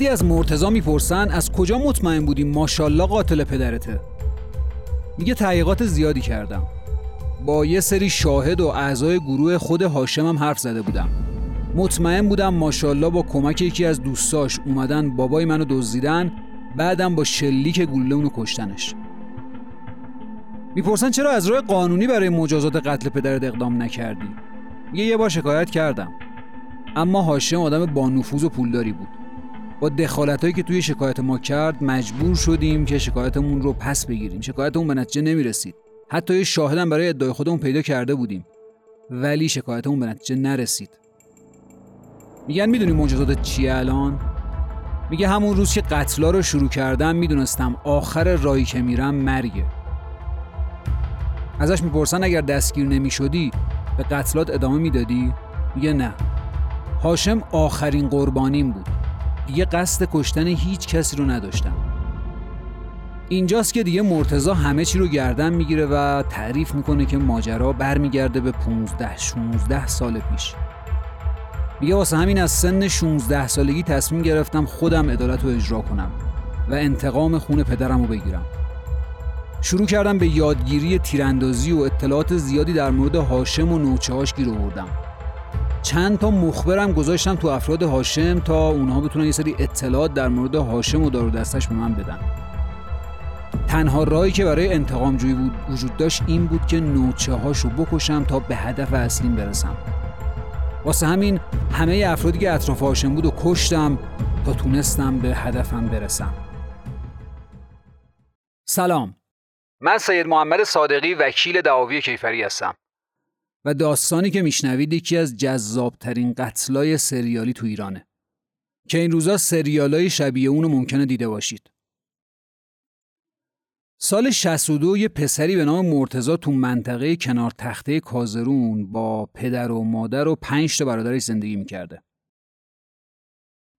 وقتی از مرتزا می‌پرسن از کجا مطمئن بودی ماشالله قاتل پدرته؟ میگه تحقیقات زیادی کردم. با یه سری شاهد و اعضای گروه خود هاشمم حرف زده بودم. مطمئن بودم ماشالله با کمک یکی از دوستاش اومدن بابای منو دزدیدن بعدم با شلیک گوله اونو کشتنش. می‌پرسن چرا از راه قانونی برای مجازات قتل پدرت اقدام نکردی؟ میگه یه بار شکایت کردم. اما هاشم آدم با نفوذ و پولداری بود. با دخالتهایی که توی شکایت ما کرد مجبور شدیم که شکایتمون رو پس بگیریم. شکایتمون به نتیجه نمی‌رسید. حتی یه شاهدم برای ادعای خودمون پیدا کرده بودیم. ولی شکایتمون به نتیجه نرسید. میگن می‌دونی مجازات چیه الان؟ میگه همون روز که قتلا رو شروع کردم می‌دونستم آخر رایی که میرم مرگه. ازش می‌پرسن اگر دستگیر نمی‌شدی به قتلات ادامه می‌دادی؟ میگه نه. هاشم آخرین قربانیم بود. دیگه قصد کشتن هیچ کسی رو نداشتم. اینجاست که دیگه مرتزا همه چی رو گردن می‌گیره و تعریف می‌کنه که ماجرا برمیگرده به 15 16 سال پیش. میگه واسه همین از سن 16 سالگی تصمیم گرفتم خودم عدالت رو اجرا کنم و انتقام خون پدرم رو بگیرم. شروع کردم به یادگیری تیراندازی و اطلاعات زیادی در مورد هاشم و نوچه‌هاش گیر آوردم. چند تا مخبرم گذاشتم تو افراد هاشم تا اونها بتونن یه سری اطلاعات در مورد هاشم و دار دستش به من بدن. تنها راهی که برای انتقام جویی بود وجود داشت این بود که نوچه هاشو بکشم تا به هدف اصلیم برسم. واسه همین همه افرادی که اطراف هاشم بود و کشتم تا تونستم به هدفم برسم. سلام. من سید محمد صادقی وکیل دعاوی کیفری هستم. و داستانی که میشنوید یکی از جذابترین قتلای سریالی تو ایرانه که این روزا سریالای شبیه اونو ممکنه دیده باشید سال 62 یه پسری به نام مرتزا تو منطقه کنار تخته کازرون با پدر و مادر و پنج تا برادرش زندگی می‌کرده.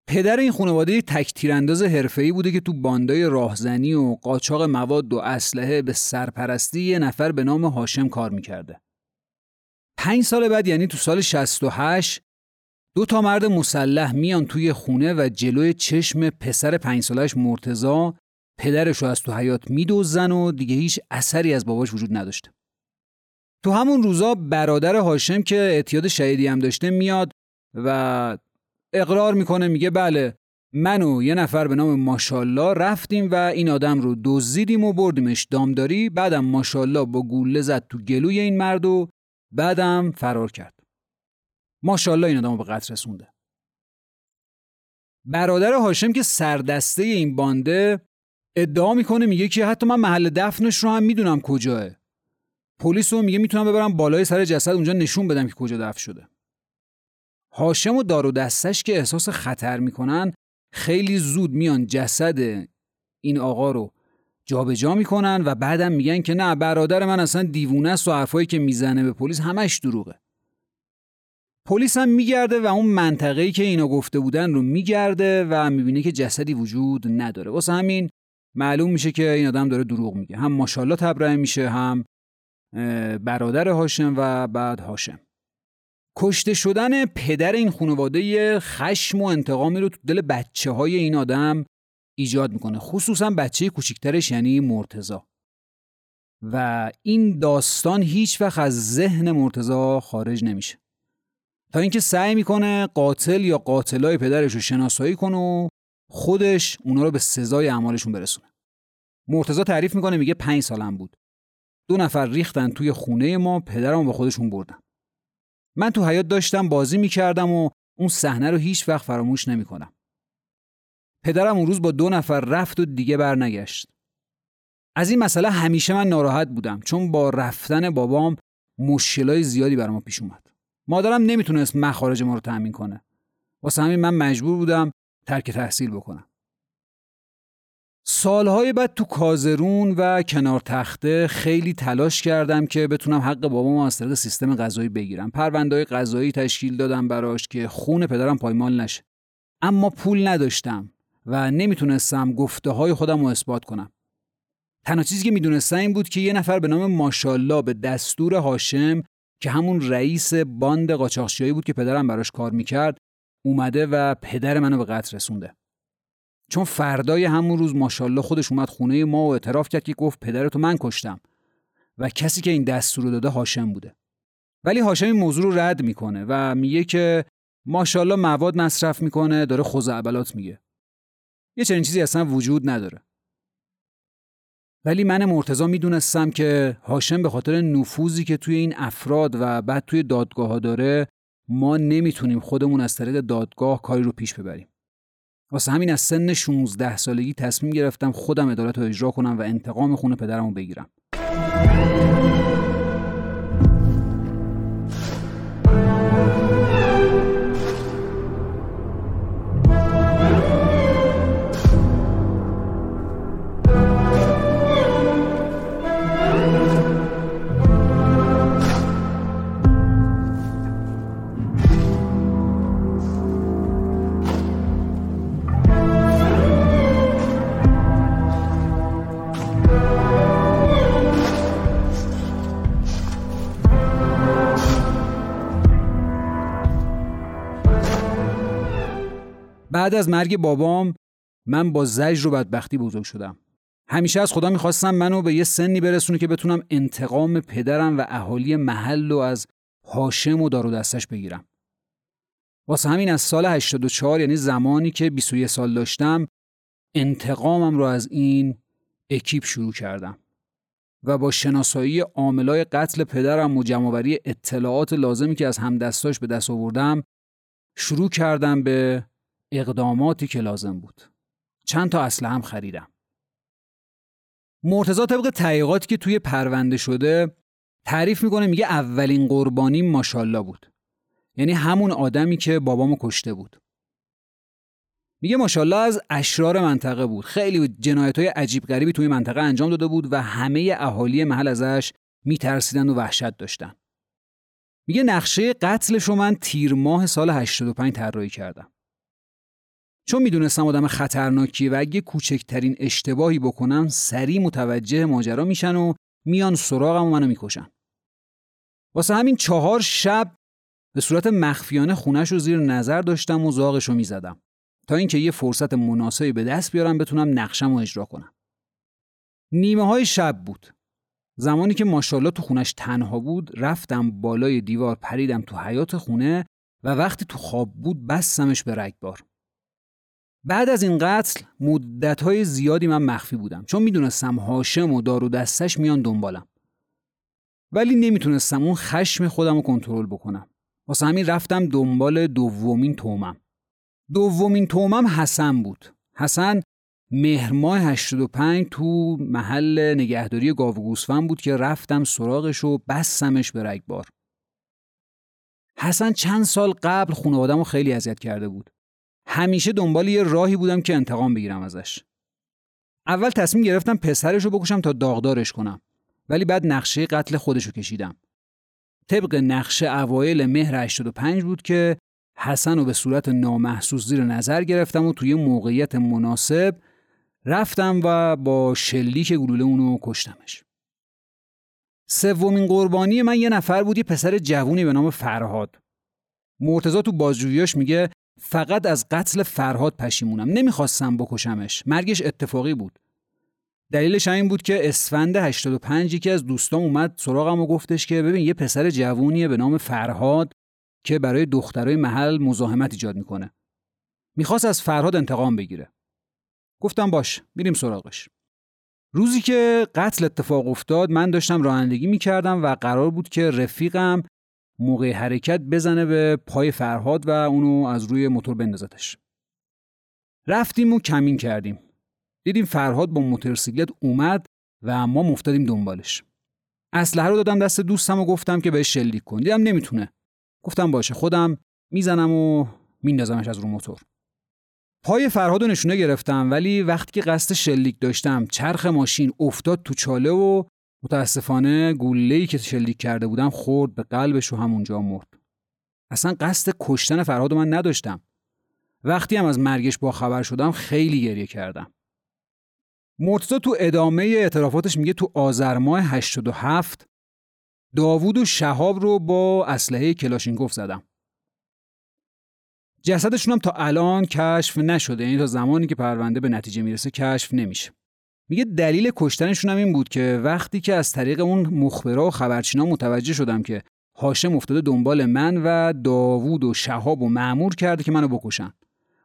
پدر این خانواده تک تیرانداز حرفه‌ای بوده که تو باندای راهزنی و قاچاق مواد و اسلحه به سرپرستی یه نفر به نام هاشم کار می‌کرده. پنج سال بعد یعنی تو سال 68 دو تا مرد مسلح میان توی خونه و جلوی چشم پسر پنج سالش مرتزا پدرش رو از تو حیات میدوزن و دیگه هیچ اثری از باباش وجود نداشته. تو همون روزا برادر هاشم که اعتیاد شهیدی هم داشته میاد و اقرار می‌کنه میگه بله من و یه نفر به نام ماشالله رفتیم و این آدم رو دزدیدیم و بردیمش دامداری بعدم ماشالله با گوله زد تو گلوی این مرد و بعدم فرار کرد. ماشالله این آدم رو به قتل رسونده. برادر هاشم که سردسته این بانده ادعا می‌کنه میگه که حتی من محل دفنش رو هم می‌دونم کجاه پلیس رو میگه می‌تونم ببرم بالای سر جسد اونجا نشون بدم که کجا دفن شده هاشم و دار و دستش که احساس خطر می‌کنن خیلی زود میان جسد این آقا رو جابجا جا می‌کنن و بعدم میگن که نه برادر من اصلا دیوونه است و حرفایی که می‌زنه به پلیس همش دروغه. پلیس هم میگرده و اون منطقه‌ای که اینا گفته بودن رو میگرده و می‌بینه که جسدی وجود نداره. واسه همین معلوم میشه که این آدم داره دروغ میگه. هم ماشاءالله تبرئه میشه هم برادر هاشم و بعد هاشم. کشته شدن پدر این خانواده خشم و انتقامی رو تو دل بچه های این آدم ایجاد می‌کنه خصوصا بچه کوچیکترش یعنی مرتزا و این داستان هیچ وقت از ذهن مرتزا خارج نمیشه. تا اینکه سعی می‌کنه قاتل یا قاتلای پدرش رو شناسایی کنه و خودش اونا رو به سزای اعمالشون برسونه. مرتزا تعریف می‌کنه میگه پنج سالم بود. دو نفر ریختن توی خونه ما پدرم با خودشون بردن. من تو حیات داشتم بازی می‌کردم و اون صحنه رو هیچ وقت فراموش نمی‌کنم. پدرم اون روز با دو نفر رفت و دیگه برنگشت. از این مسئله همیشه من ناراحت بودم چون با رفتن بابام مشکلای زیادی برام پیش اومد. مادرم نمی‌تونست مخارج ما رو تأمین کنه. واسه همین من مجبور بودم ترک تحصیل بکنم. سالهای بعد تو کازرون و کنار تخته خیلی تلاش کردم که بتونم حق بابام از طریق سیستم غذایی بگیرم. پروندهای غذایی تشکیل دادم براش که خون پدرم پایمال نشه. اما پول نداشتم. و نمی‌تونستم گفته های خودم رو اثبات کنم. تنها چیزی که می‌دونستم این بود که یه نفر به نام ماشالله به دستور هاشم که همون رئیس باند قاچاقچیایی بود که پدرم براش کار می‌کرد اومده و پدر منو به قتل رسونده. چون فردای همون روز ماشاءالله خودش اومد خونه ما و اعتراف کرد که گفت پدرتو من کشتم و کسی که این دستور رو داده هاشم بوده. ولی هاشم این موضوع رو رد می‌کنه و میگه که ماشاءالله مواد مصرف می‌کنه داره خزعبلات میگه. یه چنین چیزی اصلا وجود نداره. ولی من مرتضا می‌دونستم که هاشم به خاطر نفوذی که توی این افراد و بعد توی دادگاه ها داره ما نمی‌تونیم خودمون از طریق دادگاه کاری رو پیش ببریم. واسه همین از سن 16 سالگی تصمیم گرفتم خودم عدالت رو اجرا کنم و انتقام خونه پدرم بگیرم. بعد از مرگ بابام من با زجر و بدبختی بزرگ شدم. همیشه از خدا می‌خواستم منو به یه سنی برسونه که بتونم انتقام پدرم و اهالی محل و از هاشم و دار و دستش بگیرم. واسه همین از سال 84 یعنی زمانی که 21 سال داشتم انتقامم رو از این اکیپ شروع کردم و با شناسایی عاملای قتل پدرم و جمعوری اطلاعات لازمی که از همدستاش به دست آوردم شروع کردم به اقداماتی که لازم بود. چند تا اسلحه هم خریدم. مرتضی طبق تحقیقاتی که توی پرونده شده تعریف می‌کنه میگه اولین قربانی ماشالله بود. یعنی همون آدمی که بابامو کشته بود. میگه ماشالله از اشرار منطقه بود. خیلی جنایت های عجیب غریبی توی منطقه انجام داده بود و همه اهالی محل ازش میترسیدن و وحشت داشتن. میگه نقشه قتلش رو من تیر ماه سال 85 طراحی کردم. چون می‌دونستم آدم خطرناکیه و اگه کوچکترین اشتباهی بکنم سریع متوجه ماجرا میشن و میان سراغم و منو می‌کشن. واسه همین چهار شب به صورت مخفیانه خونش رو زیر نظر داشتم و زاغش رو می‌زدم تا اینکه یه فرصت مناسبی به دست بیارم بتونم نقشم رو اجرا کنم. نیمه های شب بود. زمانی که ماشاءالله تو خونش تنها بود رفتم بالای دیوار پریدم تو حیات خونه و وقتی تو خواب بود بستمش به رگبار. بعد از این قتل مدتهای زیادی من مخفی بودم. چون می‌دونستم هاشم و دارو دستش میان دنبالم. ولی نمی‌تونستم اون خشم خودم رو کنترل بکنم. واسه همین رفتم دنبال دومین تومم. دومین تومم حسن بود. حسن مهرماه 85 تو محل نگهداری گاو گوسفند بود که رفتم سراغش و بستمش به رگبار. حسن چند سال قبل خانوادم رو خیلی اذیت کرده بود. همیشه دنبال یه راهی بودم که انتقام بگیرم ازش. اول تصمیم گرفتم پسرش رو بکشم تا داغدارش کنم ولی بعد نقشه قتل خودش رو کشیدم. طبق نقشه اوایل مهر 85 بود که حسن رو به صورت نامحسوس زیر نظر گرفتم و توی موقعیت مناسب رفتم و با شلیک گلوله اونو کشتمش. سومین قربانی من یه نفر بود یه پسر جوونی به نام فرهاد. مرتزا تو بازجوییاش میگه فقط از قتل فرهاد پشیمونم. نمی‌خواستم بکشمش. مرگش اتفاقی بود. دلیلش این بود که اسفند 85 یکی از دوستام اومد سراغم و گفتش که ببین یه پسر جوونیه به نام فرهاد که برای دخترای محل مزاحمت ایجاد می‌کنه. می‌خواست از فرهاد انتقام بگیره. گفتم باش میریم سراغش. روزی که قتل اتفاق افتاد من داشتم رانندگی می‌کردم و قرار بود که رفیقم موقع حرکت بزنه به پای فرهاد و اونو از روی موتور بندازتش. رفتیم و کمین کردیم. دیدیم فرهاد با موتورسیکلت اومد و ما مفتادیم دنبالش. اسلحه رو دادم دست دوستم و گفتم که بهش شلیک کن. دیدم نمی‌تونه. گفتم باشه خودم می‌زنم و میندازمش از رو موتور. پای فرهاد رو نشونه گرفتم ولی وقتی که قصد شلیک داشتم چرخ ماشین افتاد تو چاله و متاسفانه گوله‌ای که شلیک کرده بودم خورد به قلبش و همونجا مرد. اصلا قصد کشتن فرهاد من نداشتم. وقتی هم از مرگش با خبر شدم خیلی گریه کردم. مرتضی تو ادامه اعترافاتش میگه تو آذر ماه 87 داوود و شهاب رو با اسلحه کلاشینکوف زدم. جسدشون هم تا الان کشف نشده یعنی تا زمانی که پرونده به نتیجه می‌رسه کشف نمیشه میگه دلیل کشتنشون هم این بود که وقتی که از طریق اون مخبرا و خبرچینا متوجه شدم که هاشم افتاده دنبال من و داوود و شهاب و معمور کرده که منو بکشن.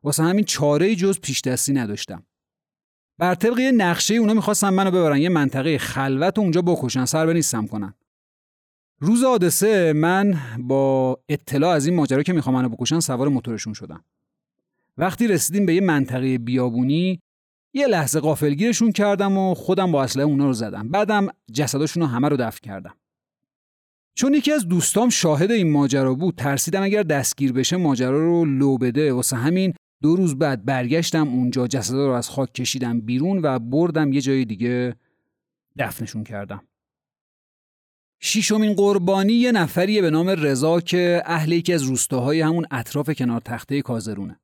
واسه همین چاره جز پیش دستی نداشتم. بر طبق یه نقشه اونا می‌خواستن منو ببرن یه منطقه خلوت و اونجا بکشن سر به نیستم کنن. روز حادثه من با اطلاع از این ماجرا که می‌خوام منو بکشن سوار موتورشون شدم. وقتی رسیدیم به یه منطقه بیابونی یه لحظه قافلگیرشون کردم و خودم با اسلحه اونا رو زدم. بعدم جسداشون رو همه رو دفن کردم. چون یکی از دوستام شاهد این ماجرا بود ترسیدم اگر دستگیر بشه ماجرا رو لو بده. واسه همین دو روز بعد برگشتم اونجا جسدا رو از خاک کشیدم بیرون و بردم یه جای دیگه دفنشون کردم. شیشمین قربانی یه نفریه به نام رضا که اهل یکی از روستاهای همون اطراف کنار تخته کازرونه.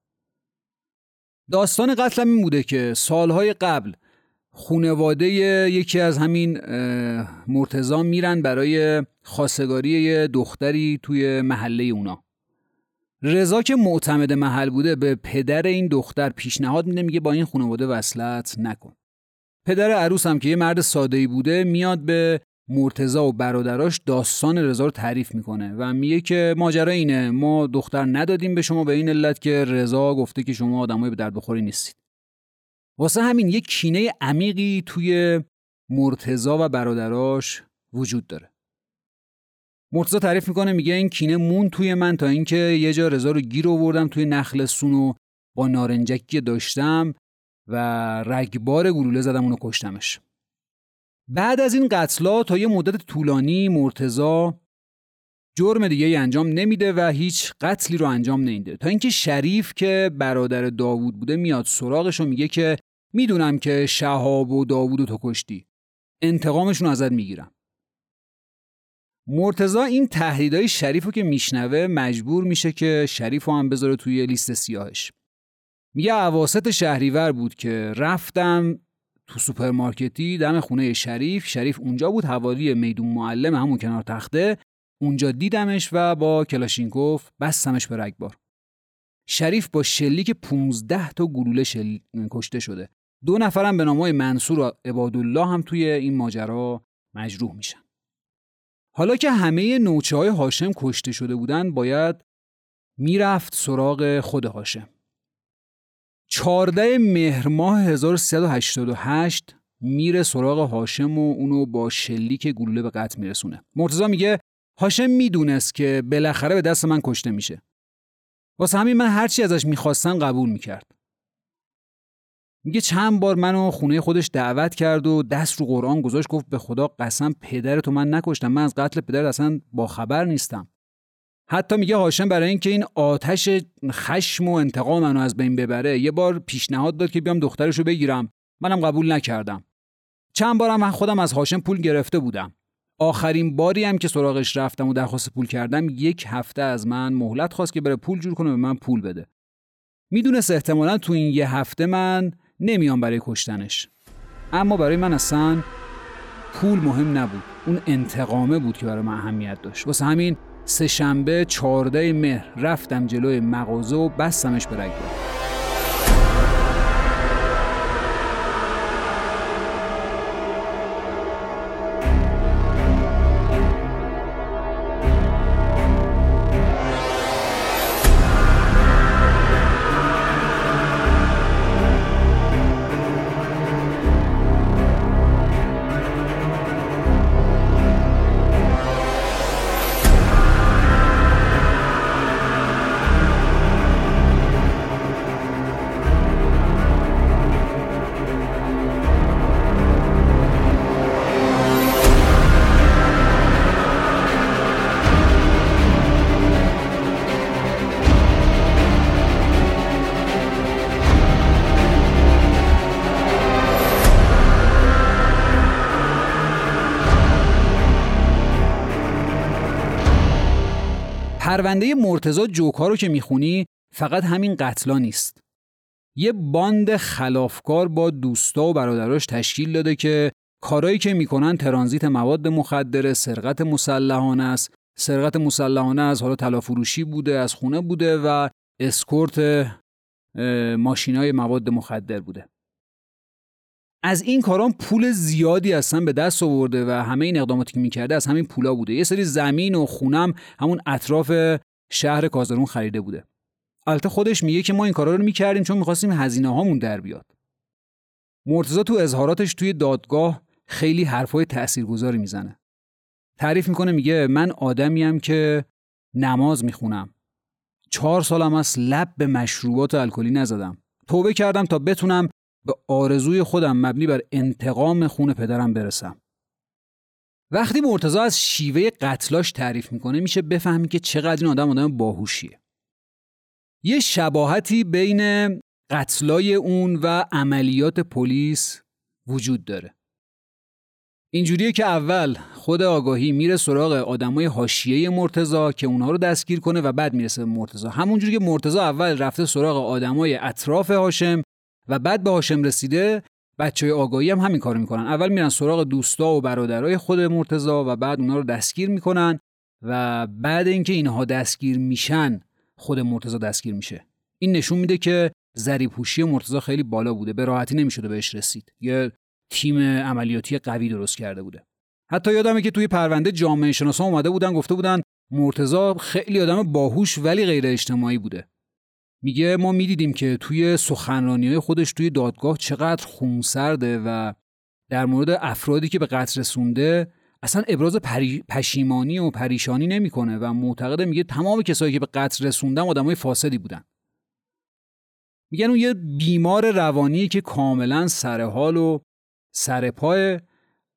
داستان قتلم این بوده که سالهای قبل خونواده یکی از همین مرتزا میرن برای خواستگاری دختری توی محله اونا. رضا که معتمد محل بوده به پدر این دختر پیشنهاد میده میگه با این خانواده وصلت نکن. پدر عروس هم که یه مرد ساده بوده میاد به مرتزا و برادراش داستان رضا رو تعریف می‌کنه و میگه که ماجرا اینه ما دختر ندادیم به شما به این علت که رضا گفته که شما آدمای به درد بخوری نیستید. واسه همین یه کینه عمیقی توی مرتزا و برادراش وجود داره. مرتزا تعریف می‌کنه میگه این کینه مون توی من تا اینکه یه جا رضا رو گیر آوردم توی نخل سونو با نارنجکی داشتم و رگبار گلوله زدم اونو کشتمش. بعد از این قتلا تا یه مدت طولانی مرتزا جرم دیگه ای انجام نمیده و هیچ قتلی رو انجام نمیده. تا اینکه شریف که برادر داوود بوده میاد سراغش و میگه که می‌دونم که شهاب و داوود و تو کشتی. انتقامشون ازت می‌گیرم. مرتضی این تهدیدهای شریف رو که میشنوه مجبور میشه که شریف رو هم بذاره توی لیست سیاهش. میگه اواسط شهریور بود که رفتم تو سوپرمارکتی دم خونه شریف. شریف اونجا بود حوالی میدون معلم همون کنار تخته. اونجا دیدمش و با کلاشینکوف بستمش به رگبار. شریف با شلیک 15 تا گلوله شل... کشته شده. دو نفرم به نامای منصور و عبادالله هم توی این ماجرا مجروح میشن. حالا که همه نوچه های هاشم کشته شده بودن باید می‌رفت سراغ خود هاشم. 14 مهر ماه 1388 میره سراغ هاشم و اونو با شلیک گلوله به قتل میرسونه. مرتضی میگه هاشم می‌دونست که بالاخره به دست من کشته میشه. واسه همین من هرچی ازش می‌خواستم قبول می‌کرد. میگه چند بار منو خونه خودش دعوت کرد و دست رو قرآن گذاشت گفت به خدا قسم پدرتو من نکشتم من از قتل پدر اصلا با خبر نیستم. حتی میگه هاشم برای اینکه این آتش خشم و انتقام منو از بین ببره یه بار پیشنهاد داد که بیام دخترشو بگیرم. منم قبول نکردم. چند بارم من خودم از هاشم پول گرفته بودم. آخرین باری هم که سراغش رفتم و درخواست پول کردم یک هفته از من مهلت خواست که بره پول جور کنه به من پول بده. می‌دونست احتمالا تو این یه هفته من نمیام برای کشتنش. اما برای من اصلا پول مهم نبود. اون انتقامه بود که برای من اهمیت داشت. واسه همین سه شنبه چهارده مهر. رفتم جلوی مغازه و بستمش به رگبار پرونده مرتزا جوکا رو که می‌خونی فقط همین قتلا نیست. یه باند خلافکار با دوستا و برادراش تشکیل داده که کارایی که می‌کنن ترانزیت مواد مخدره سرقت مسلحانه است. سرقت مسلحانه از حالا تلافروشی بوده از خونه بوده و اسکورت ماشینای مواد مخدر بوده. از این کاران پول زیادی اصلا به دست آورده و همه این اقداماتی که می‌کرده از همین پولا بوده. یه سری زمین و خونم همون اطراف شهر کازارون خریده بوده. البته خودش میگه که ما این کارا رو می‌کردیم چون می‌خواستیم هزینه هامون در بیاد. مرتضی تو اظهاراتش توی دادگاه خیلی حرفای تاثیرگذاری می‌زنه. تعریف می‌کنه میگه من آدمیم که نماز می‌خونم. چهار سالم از لب به مشروبات الکلی نزدم. توبه کردم تا بتونم به آرزوی خودم مبنی بر انتقام خون پدرم برسم. وقتی مرتضی از شیوه قتلاش تعریف می‌کنه میشه بفهمی که چقدر این آدم آدم باهوشیه. یه شباهتی بین قتلای اون و عملیات پلیس وجود داره. اینجوریه که اول خود آگاهی میره سراغ آدمای حاشیه مرتزا که اونها رو دستگیر کنه و بعد می‌رسه به مرتزا همونجوری که مرتزا اول رفته سراغ آدمای اطراف هاشم و بعد به هاشم رسیده بچه های آگاهی هم همین کارو می‌کنن. اول میرن سراغ دوستا و برادرای خود مرتزا و بعد اونها رو دستگیر می‌کنن و بعد اینکه اینها دستگیر میشن خود مرتزا دستگیر میشه. این نشون میده که ذری پوشی مرتزا خیلی بالا بوده. به راحتی نمی‌شده بهش رسید. یه تیم عملیاتی قوی درست کرده بوده. حتی یادمه که توی پرونده جامعه شناسا اومده بودن گفته بودن مرتزا خیلی آدم باهوش ولی غیر اجتماعی بوده. میگه ما می‌دیدیم که توی سخنرانی های خودش توی دادگاه چقدر خونسرده و در مورد افرادی که به قتل رسونده اصلا ابراز پشیمانی و پریشانی نمی‌کنه و معتقده میگه تمام کسایی که به قتل رسوندن آدمای فاسدی بودن. میگن اون یه بیمار روانی که کاملا سرحال و سر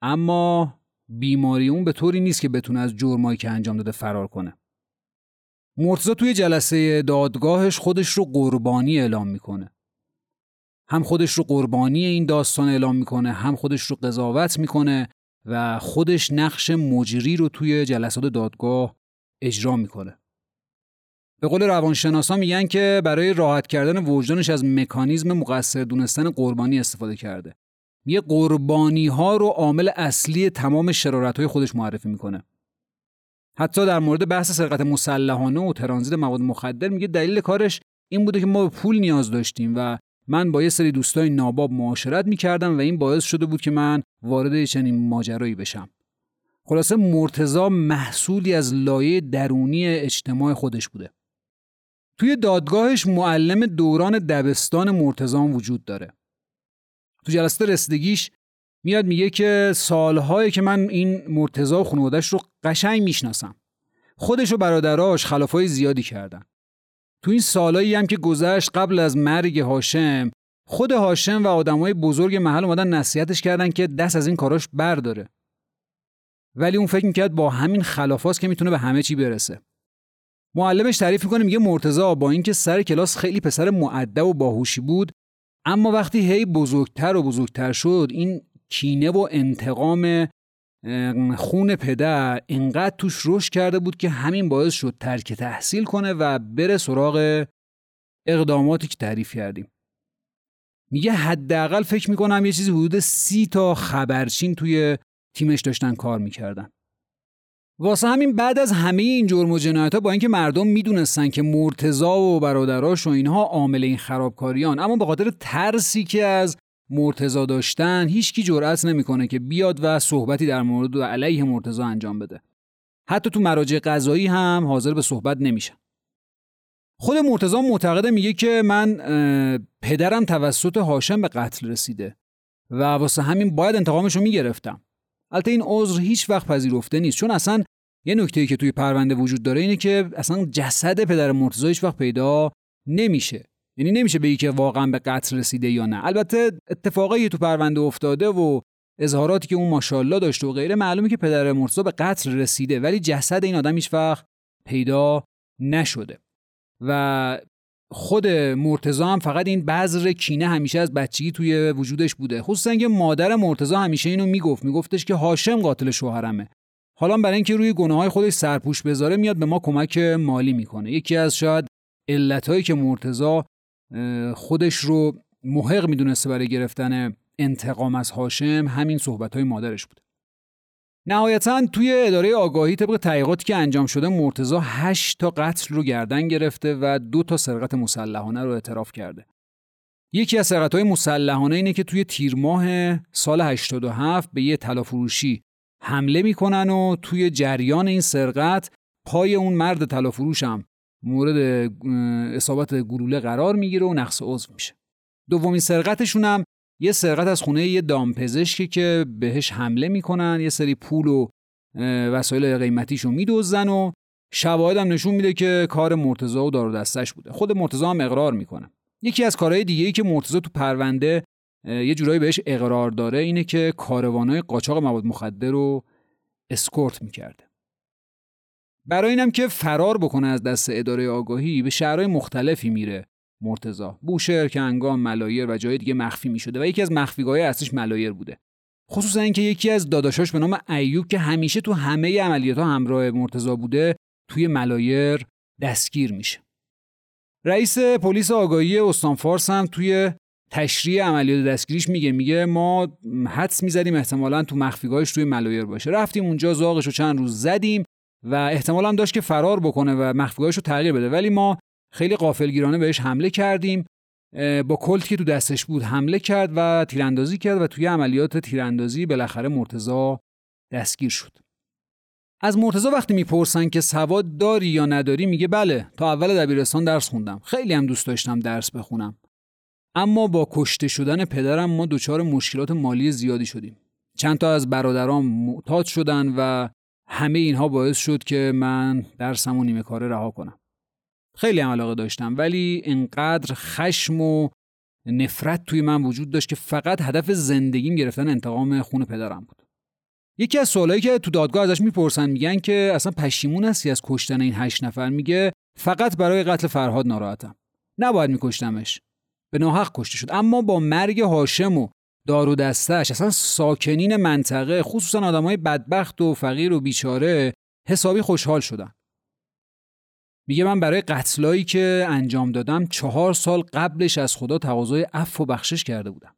اما بیماری اون به طوری نیست که بتونه از جرمایی که انجام داده فرار کنه. مرتزا توی جلسه دادگاهش خودش رو قربانی اعلام می‌کنه. هم خودش رو قربانی این داستان اعلام می‌کنه هم خودش رو قضاوت می‌کنه و خودش نقش مجری رو توی جلسات دادگاه اجرا می‌کنه. به قول روانشناسا میگن که برای راحت کردن وجدانش از مکانیزم مقصر دونستن قربانی استفاده کرده. یه قربانی ها رو عامل اصلی تمام شرارت های خودش معرفی می‌کنه. حتی در مورد بحث سرقت مسلحانه و ترانزیت مواد مخدر میگه دلیل کارش این بوده که ما به پول نیاز داشتیم و من با یه سری دوستای ناباب معاشرت می‌کردم و این باعث شده بود که من وارد چنین ماجرایی بشم. خلاصه مرتزا محصولی از لایه درونی اجتماع خودش بوده. توی دادگاهش معلم دوران دبستان مرتزا وجود داره. تو جلسه رسیدگیش میاد میگه که سالهایی که من این مرتزا و خانوادش رو قشنگ می‌شناسم. خودش و برادراش خلافای زیادی کردن. تو این سالهایی هم که گذشت قبل از مرگ هاشم خود هاشم و آدمای بزرگ محل اومدن نصیحتش کردن که دست از این کاراش برداره. ولی اون فکر می‌کرد با همین خلافاست که می‌تونه به همه چی برسه. معلمش تعریف می‌کنه میگه مرتزا با اینکه سر کلاس خیلی پسر معدب و باهوشی بود اما وقتی هی بزرگتر و بزرگتر شد این کینه و انتقام خون پدر انقدر توش رشد کرده بود که همین باعث شد ترک تحصیل کنه و بره سراغ اقداماتی که تعریف کردیم. میگه حداقل فکر می‌کنم یه چیزی حدود سی تا خبرچین توی تیمش داشتن کار می‌کردن. واسه همین بعد از همه این جرم و جنایت ها با اینکه مردم می‌دونستن که مرتزا و برادراش و اینها عامل این خرابکاریان اما به خاطر ترسی که از مرتزا داشتن هیچکی جرأت نمی‌کنه که بیاد و صحبتی در مورد و علیه مرتزا انجام بده. حتی تو مراجع قضایی هم حاضر به صحبت نمیشن خود مرتزا معتقده میگه که من پدرم توسط هاشم به قتل رسیده و واسه همین باید انتقامش رو می‌گرفتم. البته این عذر هیچ وقت پذیرفته نیست. چون اصلا یه نکته که توی پرونده وجود داره اینه که اصلا جسد پدر مرتضی هیچ وقت پیدا نمیشه. یعنی نمیشه بگی که واقعا به قتل رسیده یا نه. البته اتفاقایی تو پرونده افتاده و اظهاراتی که اون ماشاءالله داشته و غیره معلومه که پدر مرتضی به قتل رسیده ولی جسد این آدم هیچ وقت پیدا نشده. و خود مرتضی هم فقط این بذر کینه همیشه از بچگی توی وجودش بوده. خصوصا که مادر مرتضی همیشه اینو می‌گفت. میگفتش که هاشم قاتل شوهرمه. حالا برای اینکه روی گناه های خودش سرپوش بذاره میاد به ما کمک مالی می‌کنه. یکی از شاید علتهایی که مرتضی خودش رو محق می‌دونسته برای گرفتن انتقام از هاشم همین صحبت های مادرش بوده نهایتا توی اداره آگاهی طبق تحقیقاتی که انجام شده مرتزا 8 تا قتل رو گردن گرفته و دو تا سرقت مسلحانه رو اعتراف کرده. یکی از سرقت‌های مسلحانه اینه که توی تیر ماه سال 87 به یه طلافروشی حمله می‌کنن و توی جریان این سرقت پای اون مرد طلافروش هم مورد اصابت گلوله قرار می‌گیره و نقص عضو میشه. دومین سرقتشون هم یه سرقت از خونه یه دامپزشکی که بهش حمله می‌کنن یه سری پول و وسایل قیمتیشو میدوزن و شواهد هم نشون میده که کار مرتضی و دار دستش بوده. خود مرتضی هم اقرار می‌کنه. یکی از کارهای دیگه ای که مرتضی تو پرونده یه جورایی بهش اقرار داره اینه که کاروانای قاچاق مواد مخدر رو اسکورت می‌کرده. برای اینم که فرار بکنه از دست اداره آگاهی به شهرهای مختلفی میره. مرتزا بوشهر کنگام ملایر و جای دیگه مخفی می شده و یکی از مخفیگاه اصلیش ملایر بوده. خصوصا اینکه یکی از داداشاش به نام ایوب که همیشه تو همه عملیات ها همراه مرتزا بوده توی ملایر دستگیر میشه. رئیس پلیس آگاهی استان فارس هم توی تشریع عملیات دستگیریش میگه. میگه ما حدس می‌زدیم احتمالا تو مخفیگاهش توی ملایر باشه. رفتیم اونجا زاغش رو چند روز زدیم. و احتمالا داشت که فرار بکنه و مخفیگاهش رو تغییر بده. ولی ما خیلی قافلگیرانه بهش حمله کردیم با کلت که تو دستش بود حمله کرد و تیراندازی کرد و توی عملیات تیراندازی بالاخره مرتزا دستگیر شد. از مرتزا وقتی می‌پرسن که سواد داری یا نداری میگه بله تا اول دبیرستان درس خوندم. خیلی هم دوست داشتم درس بخونم. اما با کشته شدن پدرم ما دچار مشکلات مالی زیادی شدیم. چند تا از برادرام معتاد شدن و همه اینها باعث شد که من درسم و نیمه کاره رها کنم. خیلی هم علاقه داشتم ولی انقدر خشم و نفرت توی من وجود داشت که فقط هدف زندگیم گرفتن انتقام خون پدرم بود. یکی از سوالایی که تو دادگاه ازش می‌پرسن میگن که اصلا پشیمون هستی از کشتن این هشت نفر؟ میگه فقط برای قتل فرهاد ناراحتم. نباید میکشتمش. به ناحق کشته شد. اما با مرگ هاشم و دار و دستش اصلا ساکنین منطقه خصوصا آدمای بدبخت و فقیر و بیچاره حسابی خوشحال شدن میگه من برای قتلایی که انجام دادم چهار سال قبلش از خدا تقاضای عفو و بخشش کرده بودم.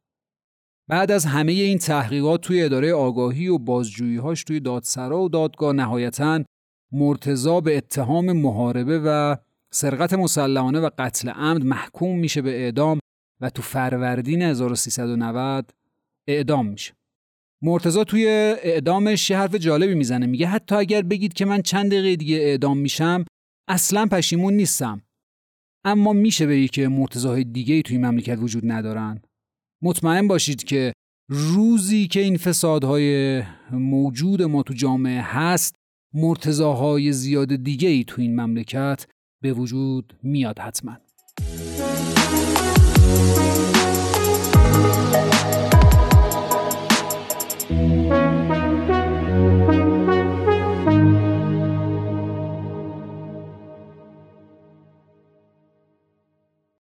بعد از همه این تحقیقات توی اداره آگاهی و بازجوییهاش توی دادسرا و دادگاه نهایتا مرتضا به اتهام محاربه و سرقت مسلحانه و قتل عمد محکوم میشه به اعدام و تو فروردین 1390 اعدام میشه. مرتزا توی اعدامش یه حرف جالبی می‌زنه. میگه حتی اگر بگید که من چند دقیقه دیگه اعدام میشم اصلا پشیمون نیستم. اما میشه بگی که مرتضاهای دیگه توی مملکت وجود ندارن. مطمئن باشید که روزی که این فسادهای موجود ما تو جامعه هست مرتضاهای زیاد دیگه ای تو این مملکت به وجود میاد حتما.